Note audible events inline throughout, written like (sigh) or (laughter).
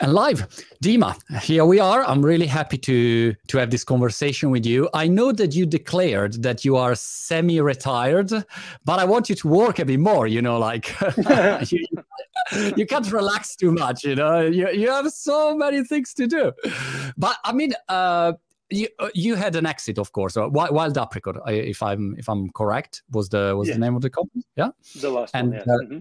and live dima here we are i'm really happy to to have this conversation with you i know that you declared that you are semi-retired but i want you to work a bit more you know like (laughs) you, you, can't relax too much you know you, you have so many things to do but i mean uh you, uh, you had an exit, of course. Uh, Wild Apricot, if I'm if I'm correct, was the was yeah. the name of the company? Yeah, the last and, one. Yeah. Uh, mm-hmm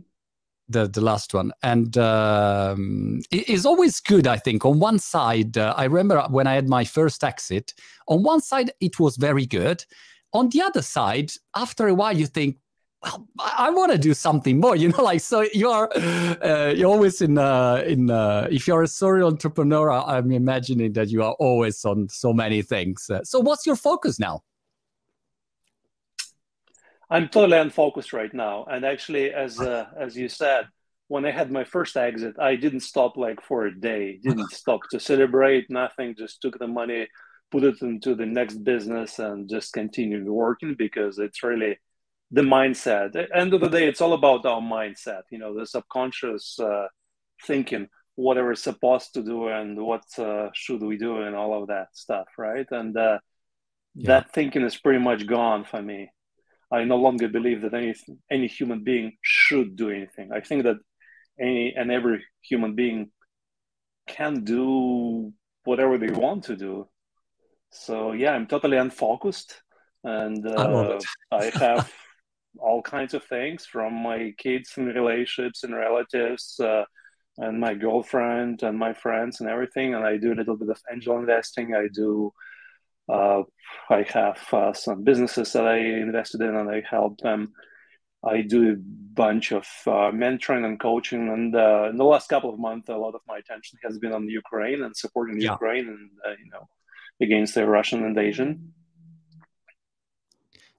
the the last one and um, it is always good i think on one side uh, i remember when i had my first exit on one side it was very good on the other side after a while you think well, I, I want to do something more, (laughs) you know, like so you're uh, you're always in uh, in uh, if you're a serial entrepreneur, I'm imagining that you are always on so many things. So, what's your focus now? I'm totally unfocused right now. And actually, as uh, as you said, when I had my first exit, I didn't stop like for a day. Didn't (laughs) stop to celebrate. Nothing. Just took the money, put it into the next business, and just continued working because it's really the mindset. At the end of the day, it's all about our mindset. You know, the subconscious uh, thinking, what are we supposed to do, and what uh, should we do, and all of that stuff, right? And uh, yeah. that thinking is pretty much gone for me. I no longer believe that any any human being should do anything. I think that any and every human being can do whatever they want to do. So yeah, I'm totally unfocused, and uh, I, I (laughs) have all kinds of things from my kids and relationships and relatives. Uh, and my girlfriend and my friends and everything. And I do a little bit of angel investing. I do uh, I have uh, some businesses that I invested in and I help them. I do a bunch of uh, mentoring and coaching. And uh, in the last couple of months, a lot of my attention has been on Ukraine and supporting yeah. Ukraine and, uh, you know, against the Russian invasion.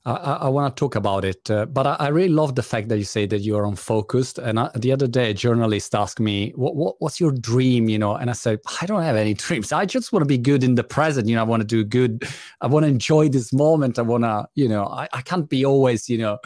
I, I want to talk about it, uh, but I, I, really love the fact that you say that you are unfocused. And I, the other day, a journalist asked me, what, what, "What's your dream?" You know, and I said, "I don't have any (laughs) dreams. I just want to be good in the present. You know, I want to do good. I want to enjoy this moment. I want to, you know, I, I can't be always, you know."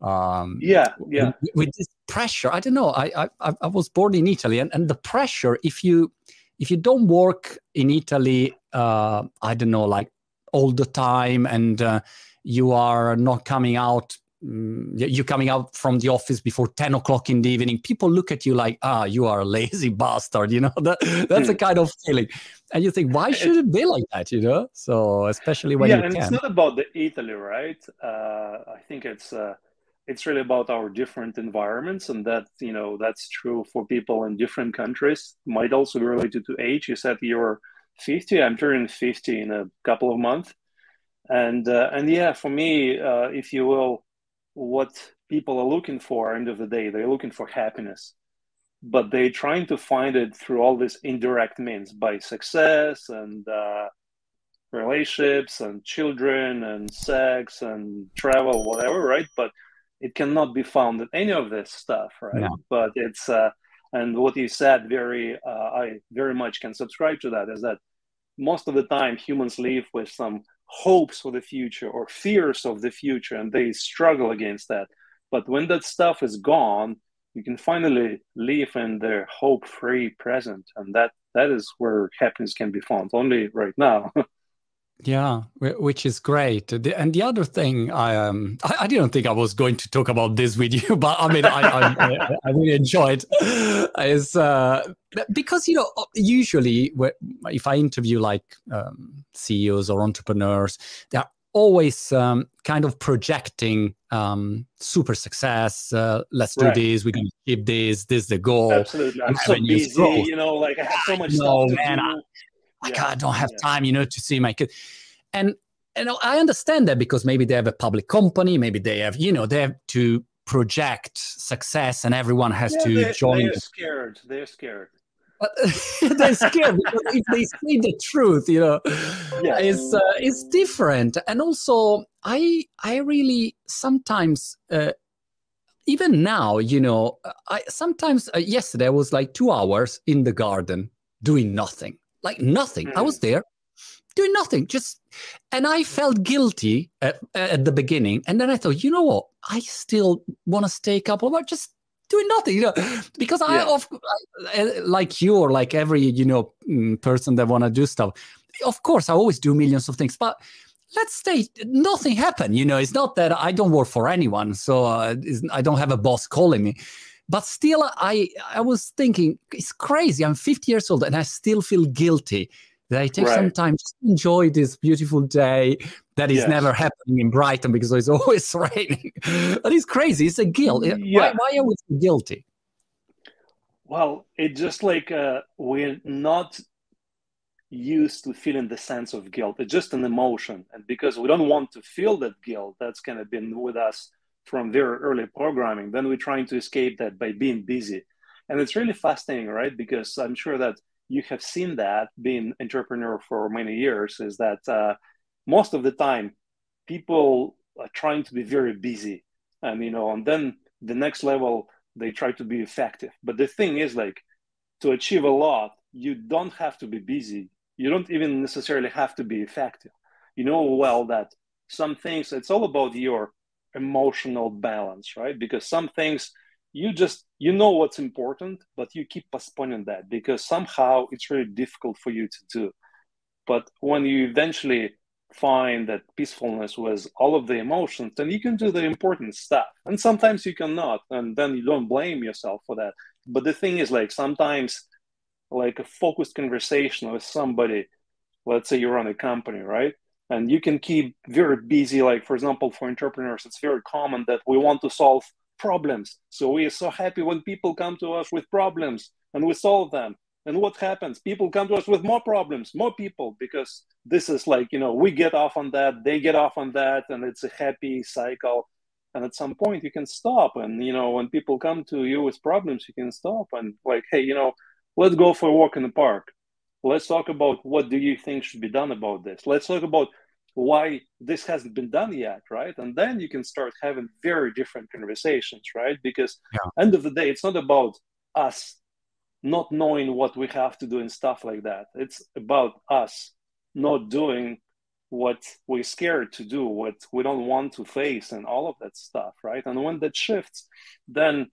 Um, yeah, yeah. With, with this pressure, I don't know. I, I I was born in Italy, and, and the pressure. If you if you don't work in Italy, uh, I don't know, like all the time, and uh, you are not coming out mm, you're coming out from the office before 10 o'clock in the evening. People look at you like ah you are a lazy (laughs) bastard you know? (laughs) That, that's a kind of feeling. And you think why should it be like that? You know? So especially when yeah you and can. it's not about the italy right? Uh, i think it's uh, it's really about our different environments and that you know that's true for people in different countries. Might also be related to age. You said you're 50 i'm turning 50 in a couple of months and uh, and yeah for me uh, if you will what people are looking for end of the day they're looking for happiness but they're trying to find it through all these indirect means by success and uh, relationships and children and sex and travel whatever right but it cannot be found in any of this stuff right no. but it's uh, and what you said very uh, i very much can subscribe to that is that most of the time humans live with some hopes for the future or fears of the future and they struggle against that. But when that stuff is gone you can finally live in the hope free present and that that is where happiness can be found only right now (laughs) Yeah, which is great. And the other thing, I um, I, I, didn't think I was going to talk about this with you, (laughs) but I mean, I, I, I really enjoyed is uh, because you know usually if I interview like um, CEOs or entrepreneurs, they're always um, kind of projecting um, super success. Uh, let's do right. this. We're going to achieve this. This is the goal. Absolutely. I'm so busy. Growth. You know, like I have so much no, stuff to man, do like yeah. I don't have yeah. time, you know, to see my kid. And and I understand that because maybe they have a public company, maybe they have, you know, they have to project success, and everyone has yeah, to they, join. They're scared. They're scared. But (laughs) they're scared because if they say the truth, you know, yeah. it's uh, it's different. And also, I I really sometimes. Uh, even now, you know, I sometimes uh, yesterday I was like two hours in the garden doing nothing like nothing. Mm. I was mm. there doing nothing, just, and I felt guilty at, at, the beginning. And then I thought, you know what? I still want to stay a couple of hours, just doing nothing, you know, because yeah. I, of like you or like every you know mm, person that want to do stuff. Of course, I always do millions of things, but let's say nothing happened. You know, it's not that I don't work for anyone, so uh, I don't have a boss calling me. But still, I I was thinking it's crazy. I'm 50 years old and I still feel guilty that I take right. some time to enjoy this beautiful day that is yes. never happening in Brighton because it's (laughs) always raining. but it's crazy. It's a guilt. Yeah. Why, why are we guilty? Well, it's just like uh, we're not used to feeling the sense of guilt. It's just an emotion. And because we don't want to feel that guilt, that's kind of been with us from very early programming, then we're trying to escape that by being busy. And it's really fascinating, right? Because I'm sure that you have seen that being entrepreneur for many years is that uh, most of the time people are trying to be very busy and you know and then the next level they try to be effective but the thing is like to achieve a lot you don't have to be busy you don't even necessarily have to be effective you know well that some things it's all about your emotional balance right? Because some things you just you know what's important but you keep postponing that because somehow it's really difficult for you to do. But when you eventually find that peacefulness was all of the emotions then you can do the important stuff. And sometimes you cannot and then you don't blame yourself for that. But the thing is like sometimes like a focused conversation with somebody let's say you run a company right and you can keep very busy like for example for entrepreneurs it's very common that we want to solve problems. So we are so happy when people come to us with problems and we solve them. And what happens? People come to us with more problems, more people, because this is like, you know, we get off on that, they get off on that, and it's a happy cycle. And at some point, you can stop. And, you know, when people come to you with problems, you can stop and, like, hey, you know, let's go for a walk in the park. Let's talk about what do you think should be done about this. Let's talk about why this hasn't been done yet right? And then you can start having very different conversations right? Because yeah. end of the day it's not about us not knowing what we have to do and stuff like that. It's about us not doing what we're scared to do what we don't want to face and all of that stuff right? And when that shifts then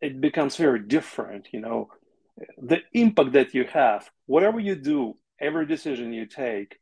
it becomes very different you know? The impact that you have whatever you do every decision you take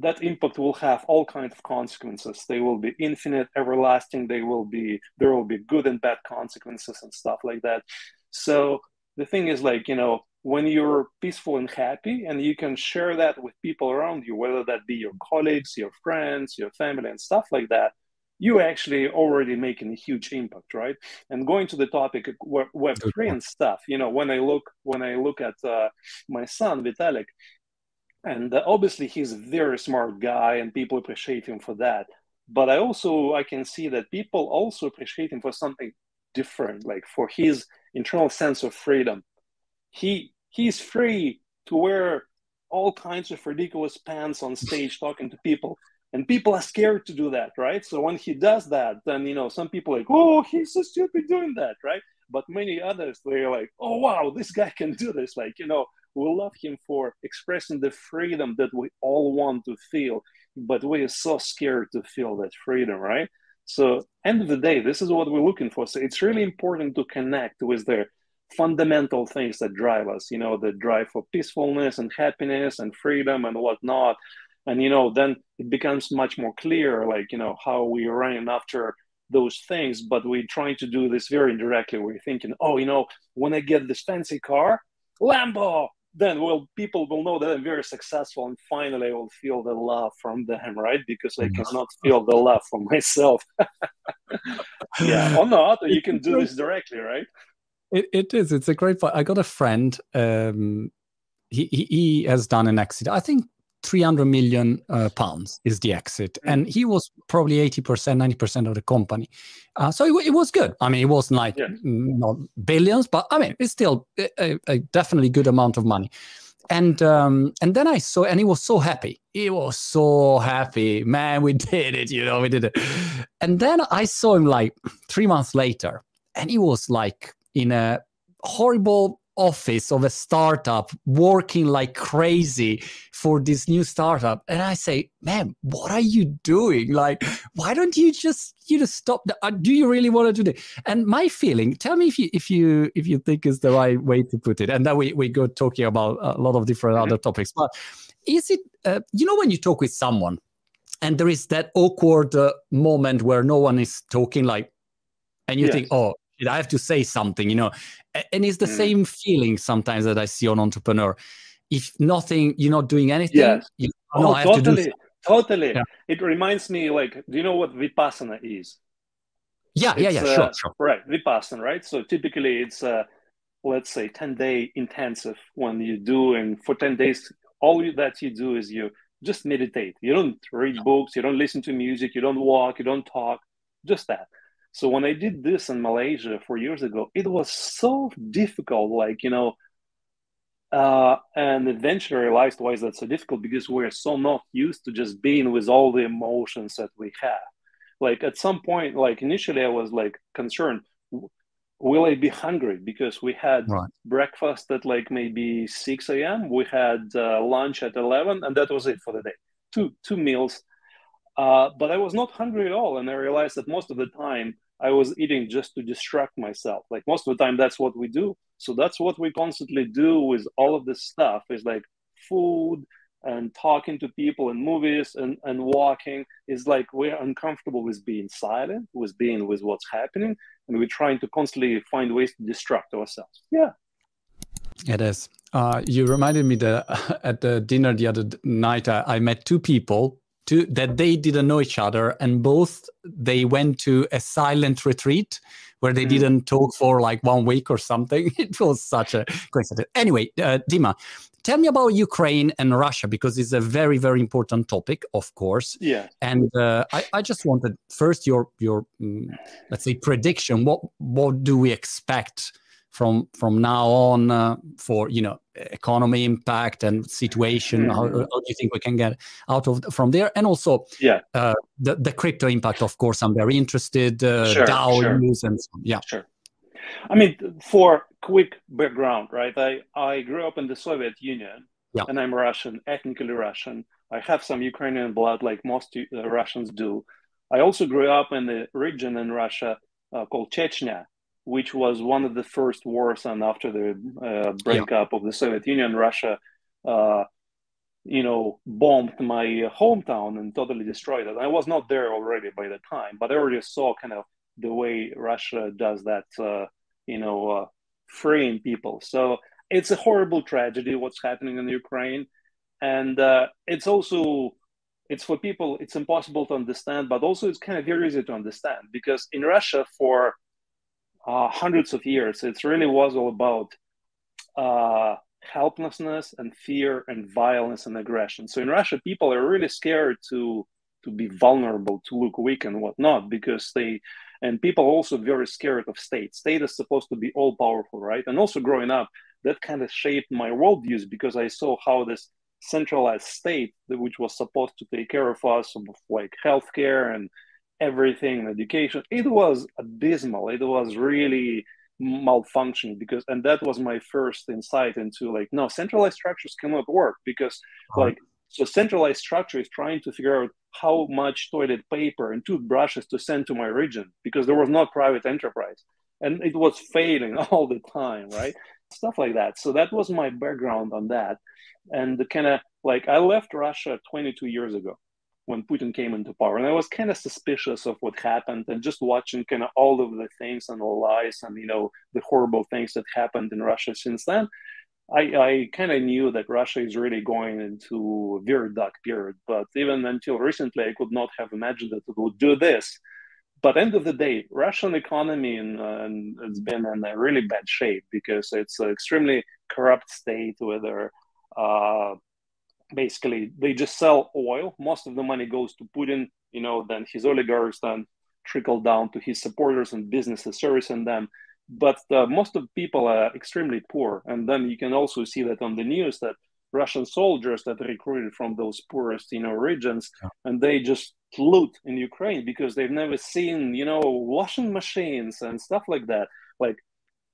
that impact will have all kinds of consequences. They will be infinite everlasting they will be there will be good and bad consequences and stuff like that. So the thing is like you know when you're peaceful and happy and you can share that with people around you whether that be your colleagues your friends your family and stuff like that you actually already making a huge impact right? And going to the topic web 3 and stuff you know when i look when i look at uh, my son vitalik and uh, obviously he's a very smart guy and people appreciate him for that. But i also i can see that people also appreciate him for something different like for his internal sense of freedom. He he's free to wear all kinds of ridiculous pants on stage talking to people. And people are scared to do that right? So when he does that then you know some people like oh he's so stupid doing that right? But many others they're like oh wow this guy can do this like you know we love him for expressing the freedom that we all want to feel but we are so scared to feel that freedom right? So end of the day this is what we're looking for. So it's really important to connect with the fundamental things that drive us you know the drive for peacefulness and happiness and freedom and whatnot. And you know then it becomes much more clear like you know how we running after those things. But we're trying to do this very indirectly. We're thinking oh you know when i get this fancy car lambo then well people will know that i'm very successful and finally i will feel the love from them right? Because i cannot feel the love from (laughs) myself. (laughs) Yeah. Or not or you can do this directly right? it, it is. It's a great point. I got a friend um he, he, he has done an accident. I think 300 million uh, pounds is the exit. Mm. and he was probably 80% 90% of the company. Uh, so it, it, was good. I mean it wasn't like yeah. not billions but i mean it's still a, a definitely good amount of money. And um, and then i saw and he was so happy. He was so happy. Man we (laughs) did it you know we did it. And then i saw him like three months later. And he was like in a horrible office of a startup working like crazy for this new startup and i say man what are you doing like why don't you just you just stop the, uh, do you really want to do that and my feeling tell me if you if you if you think is the right way to put it and then we we go talking about a lot of different mm-hmm. other topics but is it uh, you know when you talk with someone and there is that awkward uh, moment where no one is talking like and you yes. think oh I have to say something, you know. And it's the mm. same feeling sometimes that I see on entrepreneur. If nothing, you're not doing anything. Yes. You, oh, totally, to totally. Yeah. It reminds me, like, do you know what vipassana is? Yeah, it's, yeah, yeah, sure, uh, sure. Right, vipassana, right? So typically, it's uh, let's say ten day intensive when you do, and for ten days, all that you do is you just meditate. You don't read books, you don't listen to music, you don't walk, you don't talk, just that. So when I did this in Malaysia four years ago, it was so difficult. Like you know, uh, and eventually I realized why is that so difficult because we're so not used to just being with all the emotions that we have. Like at some point, like initially I was like concerned, will I be hungry? Because we had right. breakfast at like maybe 6 a.m. We had uh, lunch at 11 and that was it for the day. Two, two meals. Uh, but I was not hungry at all. And I realized that most of the time I was eating just to distract myself. Like most of the time, that's what we do. So that's what we constantly do with all of this stuff is like food and talking to people and movies and, and walking is like we're uncomfortable with being silent, with being with what's happening. And we're trying to constantly find ways to distract ourselves. Yeah. It is. Uh, you reminded me that (laughs) at the dinner the other night, I, I met two people to that they didn't know each other and both they went to a silent retreat where they mm. didn't talk for like one week or something. (laughs) It was such a coincidence. Anyway uh, dima tell me about ukraine and russia because it's a very very important topic of course. Yeah. And uh, I, I just wanted first your your um, let's say prediction. What what do we expect from from now on uh, for you know economy impact and situation mm-hmm. how, how, do you think we can get out of from there? And also yeah. uh, the, the crypto impact of course i'm very interested uh, sure, DAO sure. use and so, yeah. Sure. I mean for quick background right i i grew up in the soviet union yeah. and i'm russian ethnically russian. I have some ukrainian blood like most uh, russians do. I also grew up in the region in russia uh, called chechnya which was one of the first wars and after the uh, breakup yeah. of the Soviet Union, Russia, uh, you know, bombed my hometown and totally destroyed it. I was not there already by the time, but I already saw kind of the way Russia does that, uh, you know, uh, freeing people. So it's a horrible tragedy what's happening in Ukraine, and uh, it's also it's for people it's impossible to understand, but also it's kind of very easy to understand because in Russia for uh, hundreds of years. It really was all about uh, helplessness and fear and violence and aggression. So in Russia, people are really scared to to be vulnerable, to look weak and whatnot, because they and people also very scared of state. State is supposed to be all powerful, right? And also growing up, that kind of shaped my worldviews because I saw how this centralized state, which was supposed to take care of us, of like healthcare and everything in education. It was abysmal. It was really malfunctioning because and that was my first insight into like no centralized structures cannot work because uh-huh. like so centralized structure is trying to figure out how much toilet paper and toothbrushes to send to my region because there was not private enterprise. And it was failing (laughs) all the time right? Stuff like that. So that was my background on that. And the kind of like i left russia 22 years ago when Putin came into power. And I was kind of suspicious of what happened and just watching kind of all of the things and the lies and, you know, the horrible things that happened in Russia since then. I, I kind of knew that Russia is really going into a very dark period, but even until recently, I could not have imagined that it would do this. But end of the day, Russian economy and, uh, has been in a really bad shape because it's an extremely corrupt state, whether uh, basically they just sell oil. Most of the money goes to Putin, you know, then his oligarchs then trickle down to his supporters and businesses servicing them. But uh, most of people are extremely poor. And then you can also see that on the news that Russian soldiers that recruited from those poorest, you know, regions, yeah. and they just loot in Ukraine because they've never seen, you know, washing machines and stuff like that. Like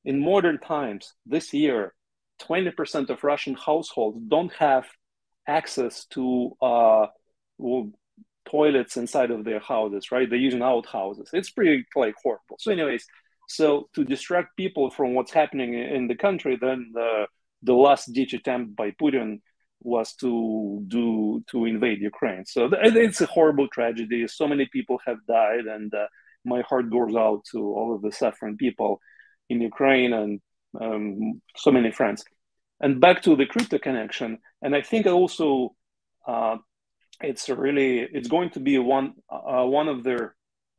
in modern times, this year, 20% of Russian households don't have access to uh, toilets inside of their houses, right? They're using outhouses. It's pretty like horrible. So, anyways, so to distract people from what's happening in the country, then the the last ditch attempt by Putin was to do to invade Ukraine. So it's a horrible tragedy. So many people have died, and uh, my heart goes out to all of the suffering people in Ukraine and um, so many friends. And back to the crypto connection, and I think also uh, it's really it's going to be one uh, one of their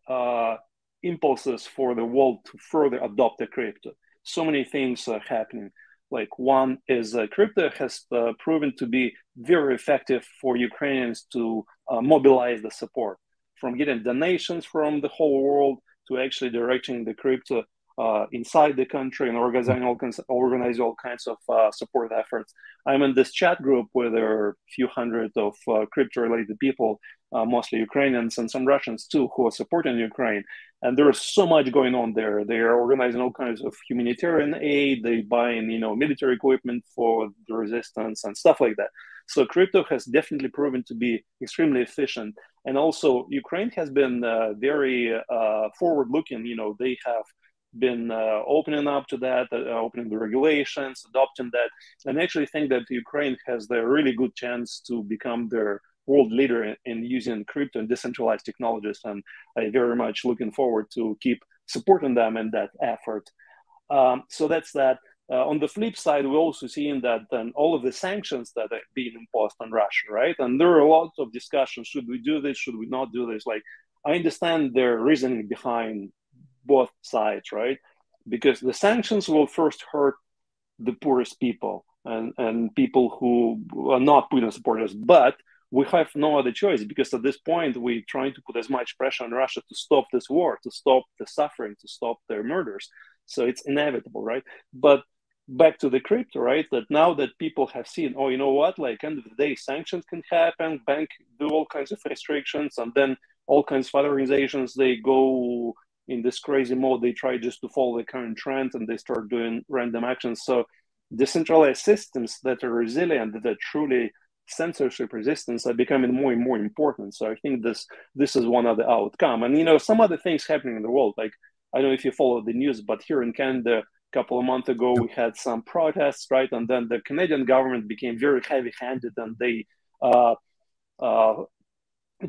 uh, impulses for the world to further adopt the crypto. So many things are happening. Like one is uh, crypto has uh, proven to be very effective for Ukrainians to uh, mobilize the support from getting donations from the whole world to actually directing the crypto uh, inside the country and organizing all, kinds, organize all kinds of uh, support efforts. I'm in this chat group where there are a few hundred of uh, crypto-related people, uh, mostly Ukrainians and some Russians too, who are supporting Ukraine. And there is so much going on there. They are organizing all kinds of humanitarian aid. They buying, you know, military equipment for the resistance and stuff like that. So crypto has definitely proven to be extremely efficient. And also, Ukraine has been uh, very uh, forward-looking. You know, they have been uh, opening up to that, uh, opening the regulations, adopting that, and actually think that Ukraine has the really good chance to become their world leader in, in using crypto and decentralized technologies. And I very much looking forward to keep supporting them in that effort. Um, so that's that. Uh, on the flip side, we're also seeing that then all of the sanctions that are being imposed on Russia, right? And there are lots of discussions: should we do this? Should we not do this? Like, I understand their reasoning behind both sides, right? Because the sanctions will first hurt the poorest people and, and people who are not Putin supporters. But we have no other choice because at this point we're trying to put as much pressure on Russia to stop this war, to stop the suffering, to stop their murders. So it's inevitable, right? But back to the crypto, right? That now that people have seen, oh, you know what? Like end of the day, sanctions can happen, bank do all kinds of restrictions, and then all kinds of other organizations they go in this crazy mode they try just to follow the current trend and they start doing random actions. So decentralized systems that are resilient that are truly censorship resistance are becoming more and more important. So i think this this is one of the outcome. And you know some other things happening in the world like i don't know if you follow the news but here in canada a couple of months ago we had some protests right? And then the canadian government became very heavy handed and they uh, uh,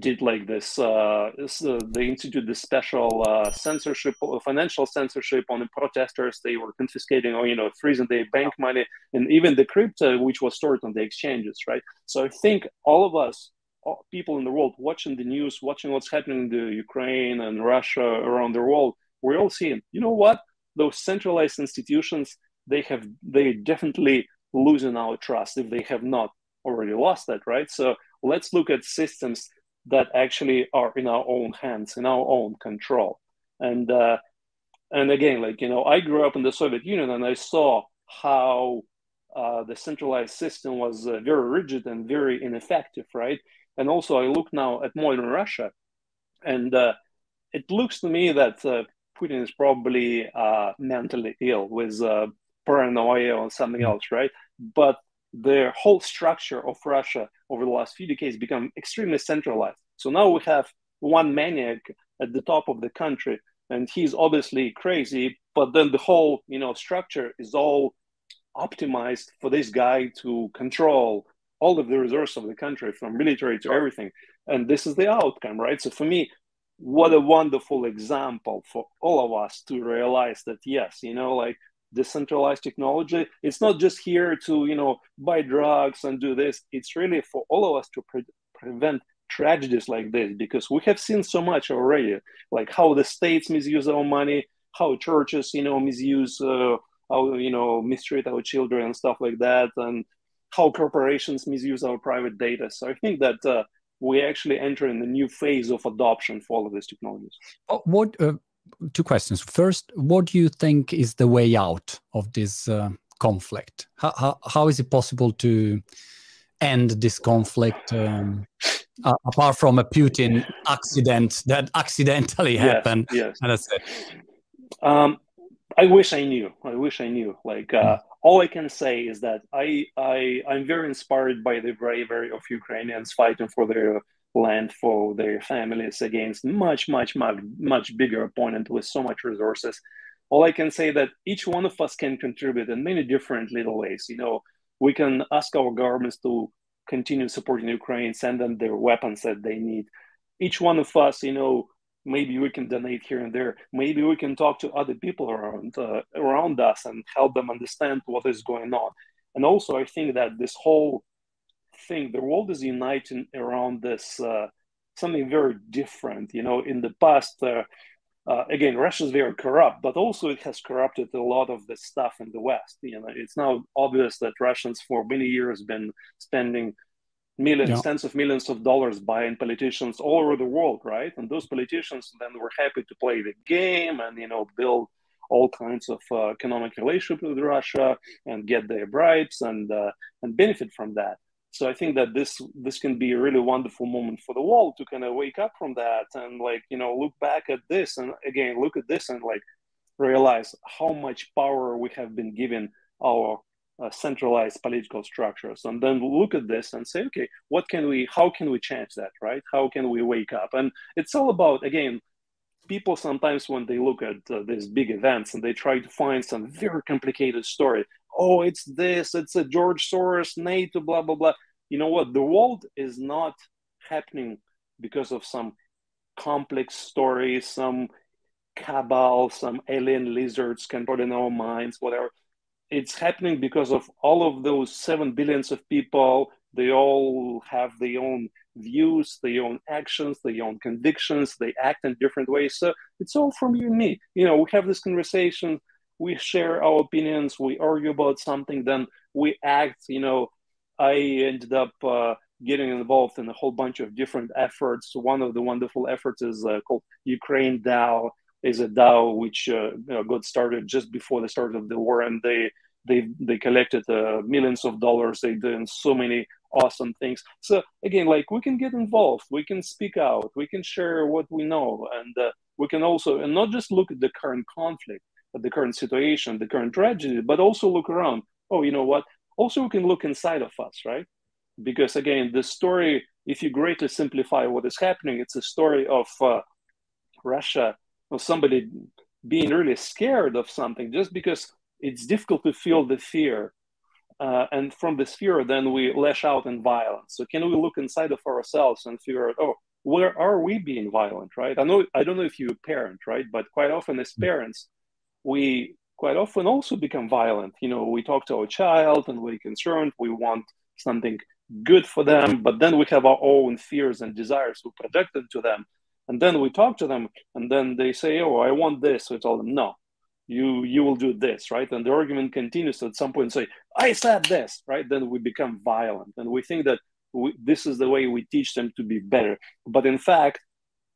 did like this, uh, this uh, they instituted this special uh, censorship, uh, financial censorship on the protesters. They were confiscating or you know freezing their bank money and even the crypto which was stored on the exchanges, right? So I think all of us, all people in the world, watching the news, watching what's happening in the Ukraine and Russia around the world, we're all seeing. You know what? Those centralized institutions, they have they definitely losing our trust if they have not already lost that, right? So let's look at systems that actually are in our own hands, in our own control. And uh, and again, like you know, I grew up in the Soviet Union, and I saw how uh, the centralized system was uh, very rigid and very ineffective, right? And also, I look now at modern Russia, and uh, it looks to me that uh, Putin is probably uh, mentally ill with paranoia or something mm. else, right? But the whole structure of Russia over the last few decades become extremely centralized. So now we have one maniac at the top of the country, and he's obviously crazy, but then the whole you know structure is all optimized for this guy to control all of the resources of the country from military to everything. And this is the outcome right? So for me what a wonderful example for all of us to realize that yes you know like decentralized technology. It's not just here to you know buy drugs and do this. It's really for all of us to pre- prevent tragedies like this because we have seen so much already like how the states misuse our money how churches you know misuse uh, how you know mistreat our children and stuff like that and how corporations misuse our private data. So i think that uh, we actually enter in a new phase of adoption for all of these technologies. Oh, what uh, two questions. First, what do you think is the way out of this uh, conflict? How, how, how is it possible to end this conflict um, uh, apart from a Putin accident that accidentally yes, happened? Yes. It. Um, I wish I knew. I wish I knew. Like uh, all I can say is that I I I'm very inspired by the bravery of Ukrainians fighting for their land, for their families against much much much much bigger opponent with so much resources. All I can say that each one of us can contribute in many different little ways. You know, we can ask our governments to continue supporting Ukraine, send them their weapons that they need. Each one of us, you know, maybe we can donate here and there maybe we can talk to other people around uh, around us and help them understand what is going on and also i think that this whole thing the world is uniting around this uh, something very different you know in the past uh, uh, again russia is very corrupt but also it has corrupted a lot of the stuff in the west you know it's now obvious that russians for many years been spending millions, yeah. tens of millions of dollars buying politicians all over the world, right? And those politicians then were happy to play the game and you know build all kinds of uh, economic relationship with Russia and get their bribes and uh, and benefit from that. So I think that this this can be a really wonderful moment for the world to kind of wake up from that and like you know look back at this and again look at this and like realize how much power we have been given our uh, centralized political structures. And then look at this and say okay what can we how can we change that right? How can we wake up? And it's all about again people sometimes when they look at uh, these big events and they try to find some very complicated story. Oh it's this it's a george soros nato blah blah blah you know what? The world is not happening because of some complex story some cabal some alien lizards can put in our minds whatever. It's happening because of all of those seven billions of people. They all have their own views their own actions their own convictions. They act in different ways. So it's all from you and me. You know we have this conversation. We share our opinions. We argue about something. Then we act you know i ended up uh, getting involved in a whole bunch of different efforts one of the wonderful efforts is uh, called ukraine dao is a DAO which uh, got started just before the start of the war, and they they they collected uh, millions of dollars. They did so many awesome things. So again, like we can get involved, we can speak out, we can share what we know, and uh, we can also and not just look at the current conflict, at the current situation, the current tragedy, but also look around. Oh, you know what? Also, we can look inside of us, right? Because again, the story, if you greatly simplify what is happening, it's a story of uh, Russia or somebody being really scared of something just because it's difficult to feel the fear. Uh, and from this fear, then we lash out in violence. So can we look inside of ourselves and figure out, oh, where are we being violent, right? I know I don't know if you're a parent, right? But quite often as parents, we quite often also become violent. You know, we talk to our child and we're concerned, we want something good for them, but then we have our own fears and desires we project them to them. And then we talk to them, and then they say, "Oh, I want this." So we tell them, "No, you you will do this," right? And the argument continues. At some point, say, "I said this," right? Then we become violent, and we think that we, this is the way we teach them to be better. But in fact,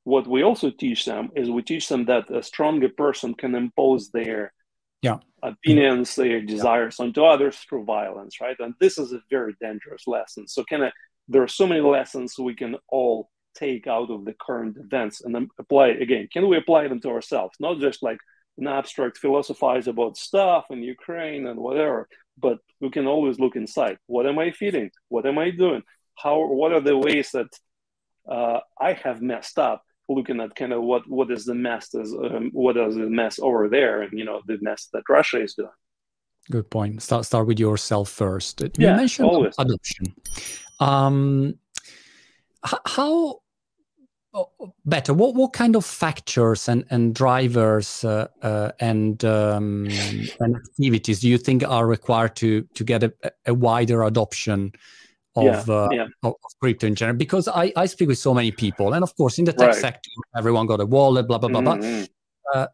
what we also teach them is we teach them that a stronger person can impose their yeah. opinions, their desires yeah. onto others through violence, right? And this is a very dangerous lesson. So, can I, there are so many lessons we can all take out of the current events and apply again can we apply them to ourselves not just like an abstract philosophize about stuff in ukraine and whatever but we can always look inside what am i feeling what am i doing how what are the ways that uh, i have messed up looking at kind of what what is the mess is um, what is the mess over there and you know the mess that russia is doing. Good point. Start start with yourself first. You yeah, mentioned always. adoption. Um how oh, better what what kind of factors and and drivers uh, uh, and um, and activities do you think are required to to get a, a wider adoption of, yeah, uh, yeah. of, crypto in general because I, I speak with so many people and of course in the tech right. sector everyone got a wallet blah blah blah mm-hmm. blah uh,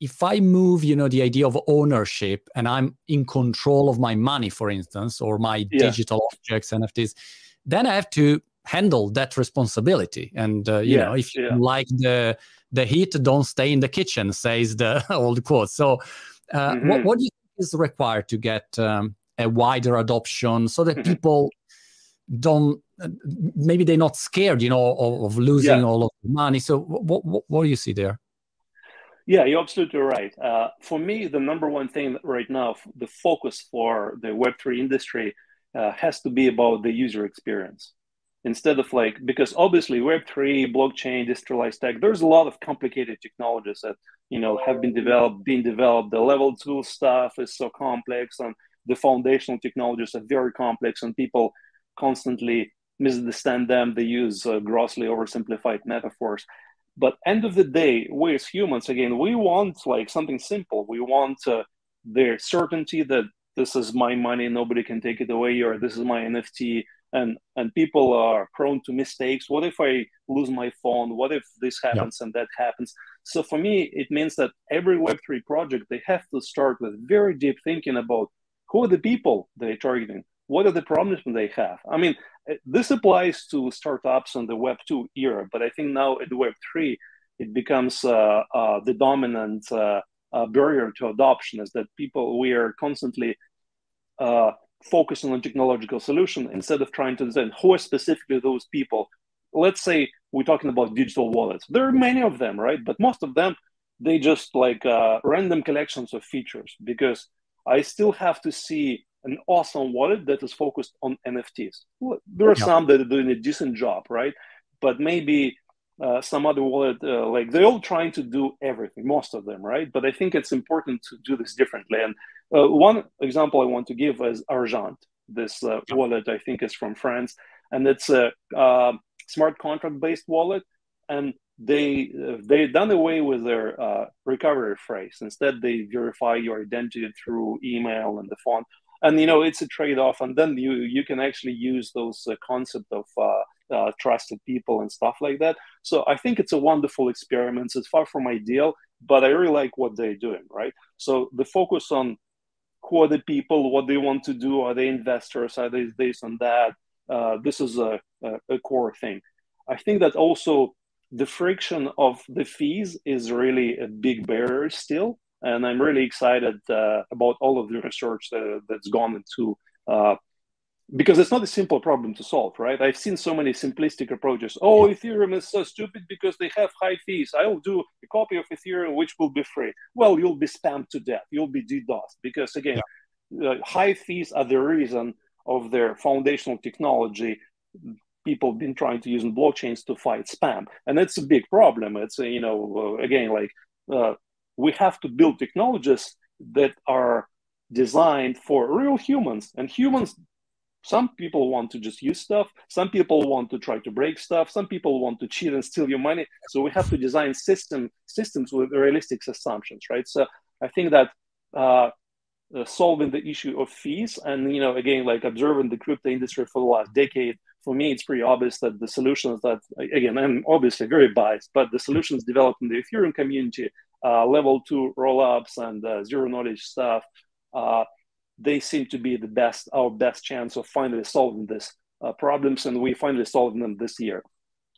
if I move, you know, the idea of ownership and I'm in control of my money, for instance, or my yeah. digital objects, NFTs, then I have to handle that responsibility. And uh, you know, if you like the the heat, don't stay in the kitchen, says the (laughs) old quote. So, uh, mm-hmm. what what do you think is required to get um, a wider adoption so that mm-hmm. people don't maybe they're not scared, you know, of, of losing yeah. all of the money. So, what, what what do you see there? Yeah, you're absolutely right. Uh, for me, the number one thing right now, the focus for the Web3 industry uh, has to be about the user experience instead of like because obviously web3 blockchain decentralized tech there's a lot of complicated technologies that you know have been developed being developed the level two stuff is so complex and the foundational technologies are very complex and people constantly misunderstand them. They use uh, grossly oversimplified metaphors. But end of the day we as humans again we want like something simple. We want uh, the certainty that this is my money nobody can take it away or this is my nft and and people are prone to mistakes. What if i lose my phone? What if this happens and that happens? So for me it means that every web3 project they have to start with very deep thinking about who are the people they're targeting what are the problems they have i mean this applies to startups in the web 2 era but i think now at web 3 it becomes uh, uh, the dominant uh, uh barrier to adoption is that people we are constantly uh, focusing on technological solution instead of trying to understand who are specifically those people. Let's say we're talking about digital wallets. There are many of them, right? But most of them, they just like uh, random collections of features because I still have to see an awesome wallet that is focused on NFTs. There are yeah. some that are doing a decent job, right? But maybe uh, some other wallet, uh, like they're all trying to do everything, most of them, right? But I think it's important to do this differently. And uh, one example I want to give is Argent. This uh, wallet, I think, is from France, and it's a uh, smart contract based wallet. And they they done away with their uh, recovery phrase. Instead, they verify your identity through email and the phone. And you know, it's a trade off. And then you you can actually use those uh, concept of uh, trusted people and stuff like that. So I think it's a wonderful experiment. It's far from ideal, but I really like what they're doing, right? So the focus on who are the people, what they want to do, are they investors, are they this and that? Uh, this is a, a, a, core thing. I think that also the friction of the fees is really a big barrier still. And I'm really excited uh, about all of the research that, that's gone into uh, because it's not a simple problem to solve, right? I've seen so many simplistic approaches. Oh, Ethereum is so stupid because they have high fees. I'll do a copy of Ethereum which will be free. Well, you'll be spammed to death. You'll be DDoS because again, yeah. uh, high fees are the reason of their foundational technology. People have been trying to use blockchains to fight spam, and it's a big problem. It's uh, you know uh, again like uh, we have to build technologies that are designed for real humans, and humans some people want to just use stuff. Some people want to try to break stuff. Some people want to cheat and steal your money. So we have to design system systems with realistic assumptions, right? So I think that uh, uh, solving the issue of fees and you know again like observing the crypto industry for the last decade for me it's pretty obvious that the solutions that again i'm obviously very biased but the solutions developed in the ethereum community uh, level two rollups and uh, zero knowledge stuff uh, they seem to be the best, our best chance of finally solving these uh, problems, and we finally solved them this year.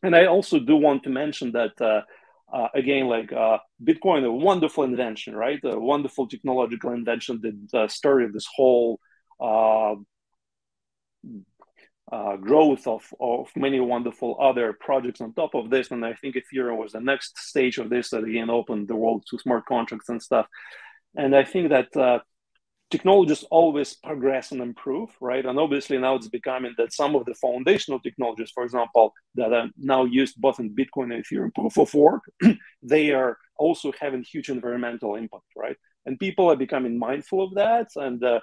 And I also do want to mention that uh, uh, again, like Bitcoin, a wonderful invention, right? A wonderful technological invention that started this whole uh, growth of, of many wonderful other projects on top of this. And I think Ethereum was the next stage of this that again opened the world to smart contracts and stuff. And I think that technologies always progress and improve, right? And obviously now it's becoming that some of the foundational technologies, for example, that are now used both in Bitcoin and Ethereum proof of work, (clears throat) they are also having huge environmental impact, right? And people are becoming mindful of that. And uh,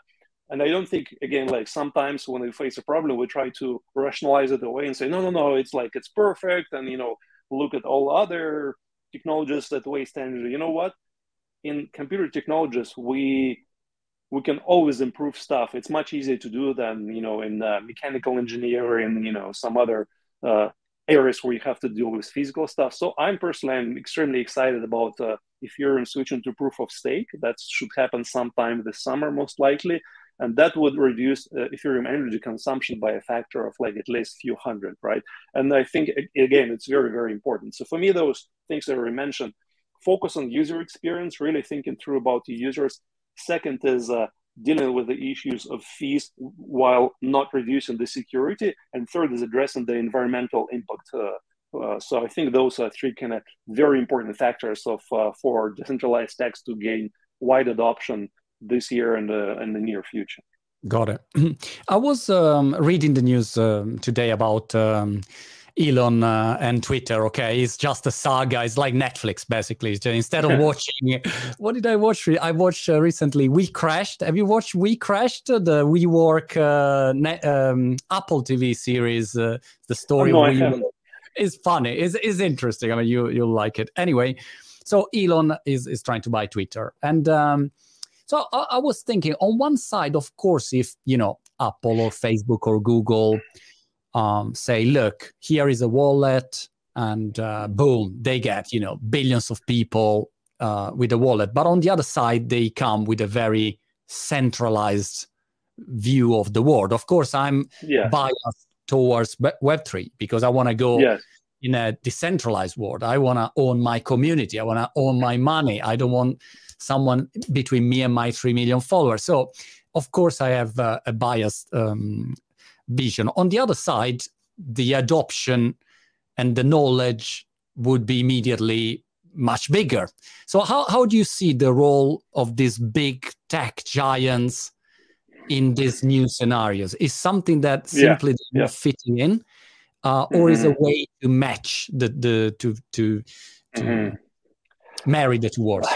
and I don't think again, like sometimes when we face a problem, we try to rationalize it away and say, no, no, no, it's like it's perfect, and you know, look at all other technologies that waste energy. You know what? In computer technologies, we we can always improve stuff. It's much easier to do than you know in uh, mechanical engineering, you know, some other uh, areas where you have to deal with physical stuff. So I'm personally I'm extremely excited about uh, Ethereum switching to proof of stake. That should happen sometime this summer, most likely, and that would reduce uh, Ethereum energy consumption by a factor of like at least few hundred, right? And I think again, it's very very important. So for me, those things that were mentioned, focus on user experience, really thinking through about the users Second is uh, dealing with the issues of fees while not reducing the security. And third is addressing the environmental impact uh, Uh, so I think those are three kind of very important factors of uh, for decentralized tax to gain wide adoption this year and the in the near future. Got it. (clears throat) I was um, reading the news um, today about um, Elon uh, and Twitter. Okay, it's just a saga. It's like Netflix, basically. So instead of (laughs) watching, what did I watch? I watched uh, recently. We crashed. Have you watched We Crashed? The WeWork uh, net, um, Apple TV series. Uh, the story. Oh, no, It's funny. It's, it's interesting. I mean, you you'll like it anyway. So Elon is is trying to buy Twitter, and um, so I, I was thinking, on one side, of course, if you know Apple or Facebook or Google um, say, look, here is a wallet, and uh, boom, they get you know billions of people uh, with a wallet. But on the other side, they come with a very centralized view of the world. Of course, I'm yeah. biased towards Web three because I want to go. Yes. In a decentralized world, I want to own my community. I want to own my money. I don't want someone between me and my 3 million followers. So, of course, I have uh, a biased um, vision. On the other side, the adoption and the knowledge would be immediately much bigger. So how, how do you see the role of these big tech giants in these new scenarios? Is something that simply yeah, yeah. fitting in, uh, or mm-hmm. is a mm-hmm. way to match the the to to, to mm-hmm. marry the two worlds?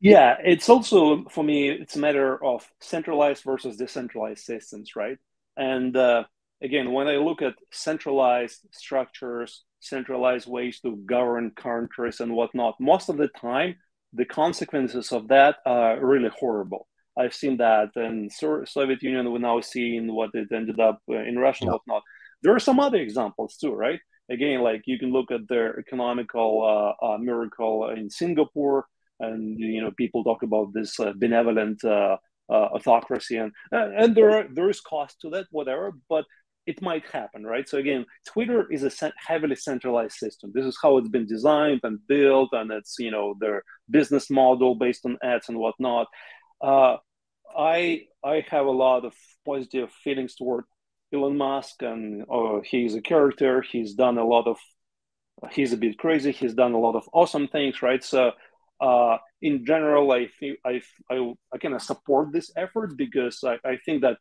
Yeah, it's also for me it's a matter of centralized versus decentralized systems, right? And uh, again, when I look at centralized structures, centralized ways to govern countries and whatnot, most of the time, the consequences of that are really horrible. I've seen that in Soviet Union. We're now seeing what it ended up uh, in Russia and whatnot. There are some other examples too, right? Again, like you can look at their economical uh, uh, miracle in Singapore, and you know people talk about this uh, benevolent uh, uh, autocracy, and and there are, there is cost to that, whatever. But it might happen, right? So again, Twitter is a heavily centralized system. This is how it's been designed and built, and it's you know their business model based on ads and whatnot. Uh, I I have a lot of positive feelings toward Elon Musk, and uh, he's a character. He's done a lot of. He's a bit crazy. He's done a lot of awesome things, right? So, uh, in general, I think I I, I kind of support this effort because I, I think that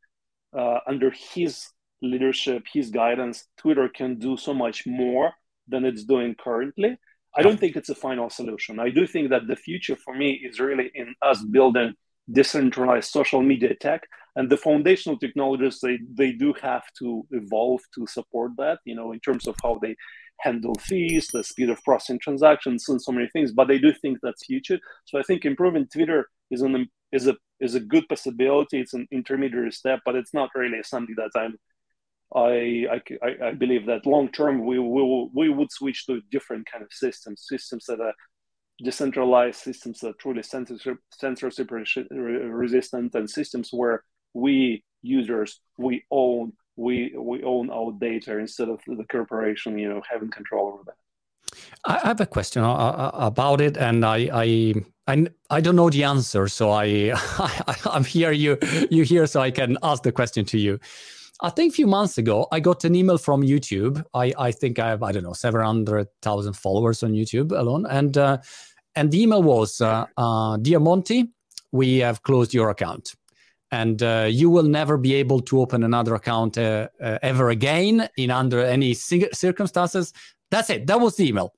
uh, under his leadership, his guidance, Twitter can do so much more than it's doing currently. I don't think it's a final solution. I do think that the future for me is really in us building decentralized social media tech and the foundational technologies they, they do have to evolve to support that you know in terms of how they handle fees the speed of processing transactions and so many things but they do think that's future. So i think improving twitter is an is a is a good possibility. It's an intermediary step but it's not really something that i'm I, I, I believe that long term we will we would switch to different kind of systems, systems that are decentralized, systems that are truly censorship, censorship resistant, and systems where we users we own we we own our data instead of the corporation, you know, having control over that. I have a question about it, and I, I, I, I don't know the answer, so (laughs) I, I'm here. You, you here, so I can ask the question to you. I think a few months ago, I got an email from YouTube. I, I think I have, I don't know, 700,000 followers on YouTube alone. And, uh, and the email was, uh, uh, Dear Monty, we have closed your account. And uh, you will never be able to open another account uh, uh, ever again in under any circumstances. That's it. That was the email.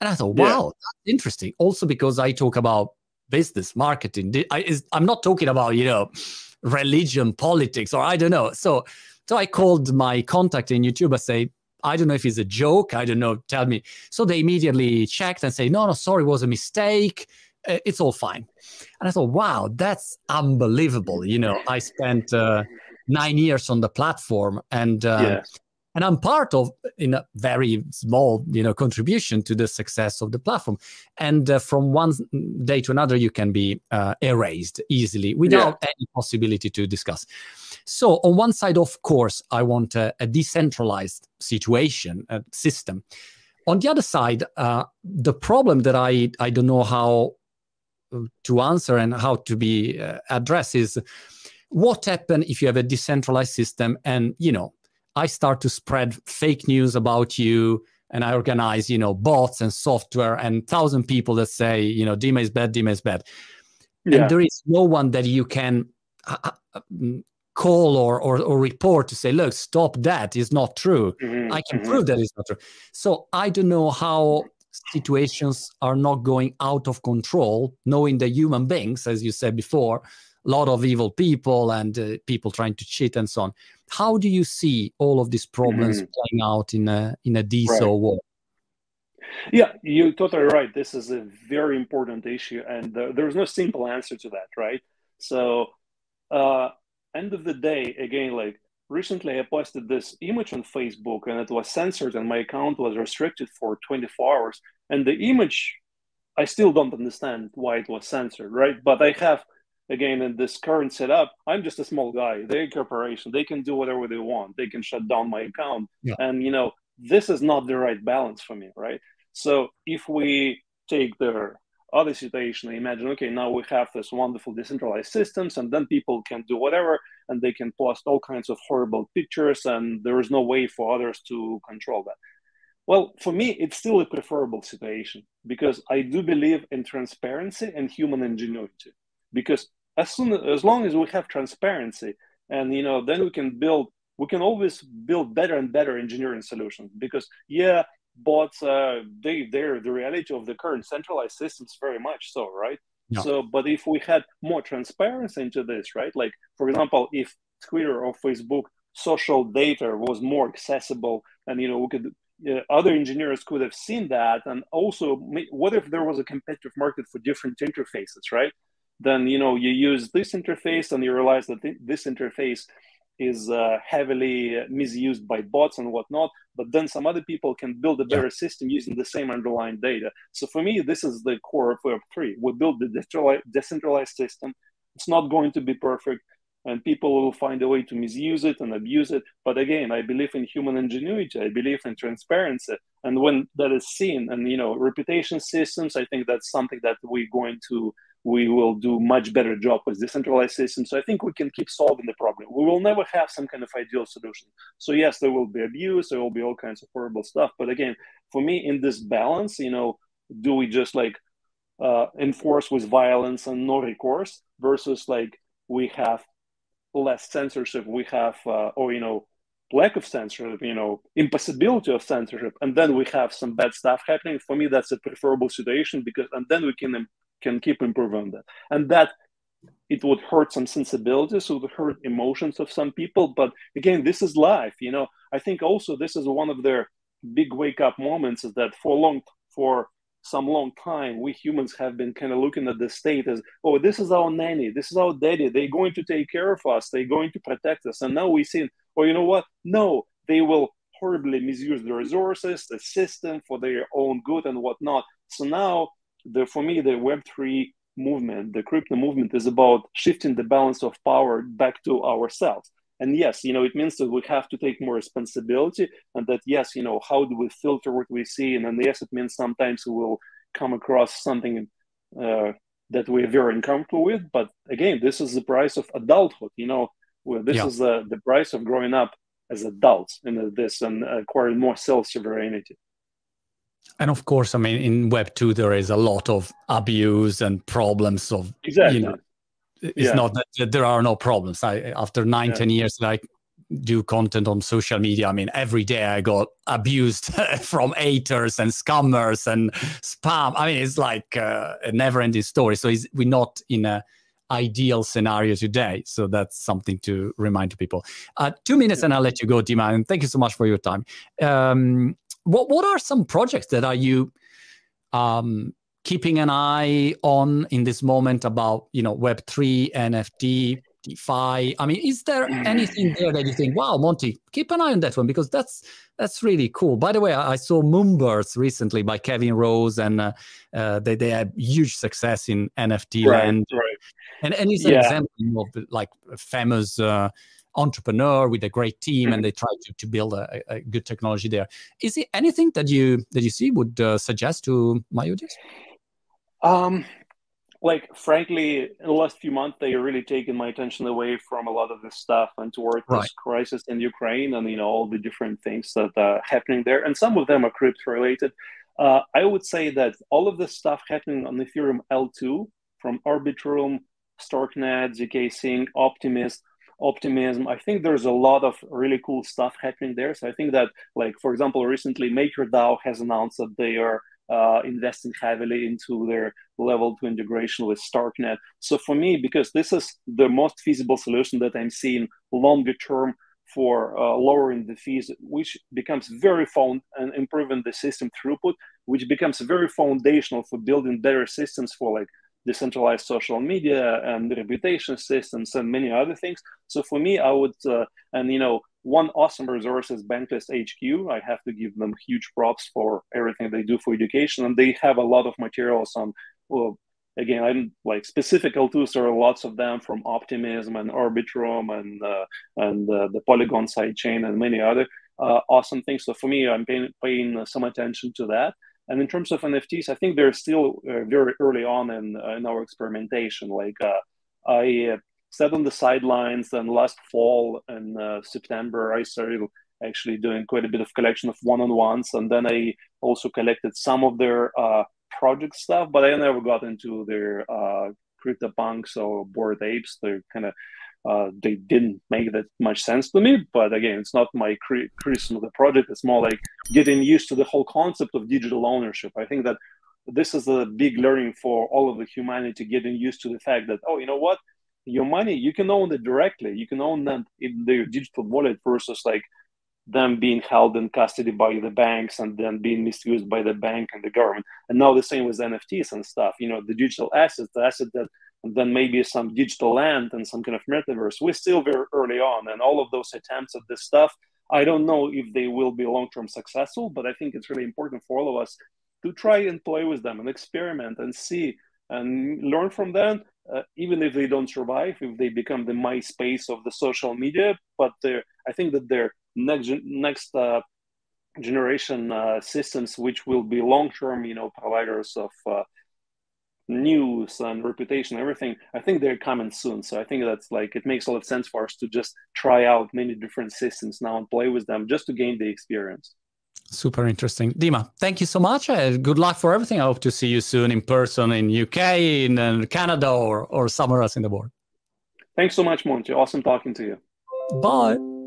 And I thought, wow, yeah. that's interesting. Also, because I talk about business marketing. I, I'm not talking about, you know, religion, politics, or I don't know. So so I called my contact in YouTube. I say, I don't know if it's a joke. I don't know. Tell me. So they immediately checked and say, no, no, sorry, it was a mistake. Uh, it's all fine. And I thought, wow, that's unbelievable. You know, I spent uh, nine years on the platform and uh, yeah. and I'm part of in a very small, you know, contribution to the success of the platform. And uh, from one day to another, you can be uh, erased easily without yeah. any possibility to discuss. So on one side, of course, I want a, a decentralized situation, a system. On the other side, uh, the problem that I, I don't know how to answer and how to be uh, addressed is what happens if you have a decentralized system and you know i start to spread fake news about you and I organize, you know, bots and software and thousand people that say, you know, Dima is bad, Dima is bad. Yeah. And there is no one that you can uh, uh, mm, call or, or, or report to say, look, stop that is not true. Mm-hmm. I can mm-hmm. prove that is not true. So I don't know how situations are not going out of control, knowing the human beings, as you said before, a lot of evil people and uh, people trying to cheat and so on. How do you see all of these problems mm-hmm. playing out in a in a DSO right. war? Yeah, you're totally right. This is a very important issue, and uh, there's no simple answer to that, right? So, uh, end of the day, again, like recently I posted this image on Facebook and it was censored and my account was restricted for 24 hours. And the image, I still don't understand why it was censored, right? But I have again in this current setup i'm just a small guy they're a corporation they can do whatever they want they can shut down my account yeah. and you know this is not the right balance for me right so if we take the other situation imagine okay now we have this wonderful decentralized systems and then people can do whatever and they can post all kinds of horrible pictures and there is no way for others to control that. Well for me it's still a preferable situation because i do believe in transparency and human ingenuity. Because as soon as long as we have transparency and you know then we can build we can always build better and better engineering solutions. Because yeah bots uh, they they're the reality of the current centralized systems very much so right? Yeah. so but if we had more transparency into this right? Like for example if twitter or facebook social data was more accessible and you know we could uh, other engineers could have seen that and also what if there was a competitive market for different interfaces right? Then you know you use this interface and you realize that th- this interface is uh, heavily misused by bots and whatnot but then some other people can build a better yeah. system using the same underlying data. So for me this is the core of web3 we build the decentralized system. It's not going to be perfect and people will find a way to misuse it and abuse it. But again i believe in human ingenuity. I believe in transparency. And when that is seen and you know reputation systems i think that's something that we're going to we will do much better job with decentralized systems. So I think we can keep solving the problem. We will never have some kind of ideal solution. So yes, there will be abuse, there will be all kinds of horrible stuff. But again, for me, in this balance, you know, do we just like uh, enforce with violence and no recourse versus like we have less censorship, we have, uh, or you know, lack of censorship, you know, impossibility of censorship, and then we have some bad stuff happening. For me, that's a preferable situation because, and then we can can keep improving on that. And that it would hurt some sensibilities, it would hurt emotions of some people. But again, this is life. You know, I think also this is one of their big wake up moments is that for long for some long time we humans have been kind of looking at the state as oh this is our nanny this is our daddy they're going to take care of us they're going to protect us and now we see oh you know what no they will horribly misuse the resources the system for their own good and whatnot so now the for me the web3 movement the crypto movement is about shifting the balance of power back to ourselves. And yes you know it means that we have to take more responsibility and that yes you know how do we filter what we see? And then yes it means sometimes we will come across something uh, that we're very uncomfortable with. But again this is the price of adulthood you know this yeah. is uh, the price of growing up as adults in this and acquiring more self-sovereignty and of course, I mean, in Web two, there is a lot of abuse and problems of exactly. You know, it's yeah. not that there are no problems. I after nine, yeah. ten years, I do content on social media. I mean, every day I got abused (laughs) from haters and scammers and spam. I mean, it's like uh, a never-ending story. So we're not in a ideal scenario today. So that's something to remind to people. Uh, two minutes, and I'll let you go, Dima. And thank you so much for your time. Um, what what are some projects that are you um, keeping an eye on in this moment about you know Web three, NFT, DeFi? I mean, is there anything there that you think, wow, Monty, keep an eye on that one because that's that's really cool. By the way, I, I saw Moonbirds recently by Kevin Rose, and uh, uh, they they had huge success in NFT right, land. Right. And and it's an yeah. example of like famous. Uh, entrepreneur with a great team and mm-hmm. they try to, to build a, a good technology there is it anything that you that you see would uh, suggest to my audience um like frankly in the last few months they really taken my attention away from a lot of this stuff and toward right. this crisis in ukraine and you know all the different things that are happening there and some of them are crypto related uh, i would say that all of this stuff happening on ethereum l2 from arbitrum starknet zk sync optimist optimism i think there's a lot of really cool stuff happening there so i think that like for example recently makerdao has announced that they are uh, investing heavily into their level two integration with Starknet. So for me, because this is the most feasible solution that I'm seeing longer term for uh, lowering the fees, which becomes very found and improving the system throughput, which becomes very foundational for building better systems for like decentralized social media and reputation systems and many other things. So for me, I would, uh, and you know, one awesome resource is Bankless HQ. I have to give them huge props for everything they do for education, and they have a lot of materials on. Well, again, I'm like specific L2s. There are lots of them from Optimism and Arbitrum and uh, and uh, the Polygon sidechain and many other uh, awesome things. So for me, I'm paying, paying some attention to that. And in terms of NFTs, I think they're still uh, very early on in uh, in our experimentation. Like uh, I sat on the sidelines. And last fall in uh, September, I started actually doing quite a bit of collection of one-on-ones, and then I also collected some of their uh, project stuff. But I never got into their uh, CryptoPunks or Bored Apes. They're kind of uh, they didn't make that much sense to me. But again, it's not my criticism of the project. It's more like getting used to the whole concept of digital ownership. I think that this is a big learning for all of the humanity, getting used to the fact that oh, you know what, your money you can own it directly you can own them in their digital wallet versus like them being held in custody by the banks and then being misused by the bank and the government and now the same with nfts and stuff you know the digital assets the asset that then maybe some digital land and some kind of metaverse we're still very early on and all of those attempts at this stuff i don't know if they will be long-term successful but i think it's really important for all of us to try and play with them and experiment and see and learn from them uh, even if they don't survive, if they become the MySpace of the social media. But I think that their next next uh, generation uh, systems, which will be long term, you know, providers of uh, news and reputation, everything. I think they're coming soon. So I think that's like it makes a lot of sense for us to just try out many different systems now and play with them just to gain the experience. Super interesting. Dima, thank you so much. Uh, good luck for everything. I hope to see you soon in person in UK, in uh, Canada, or, or somewhere else in the world. Thanks so much, Monty. Awesome talking to you. Bye.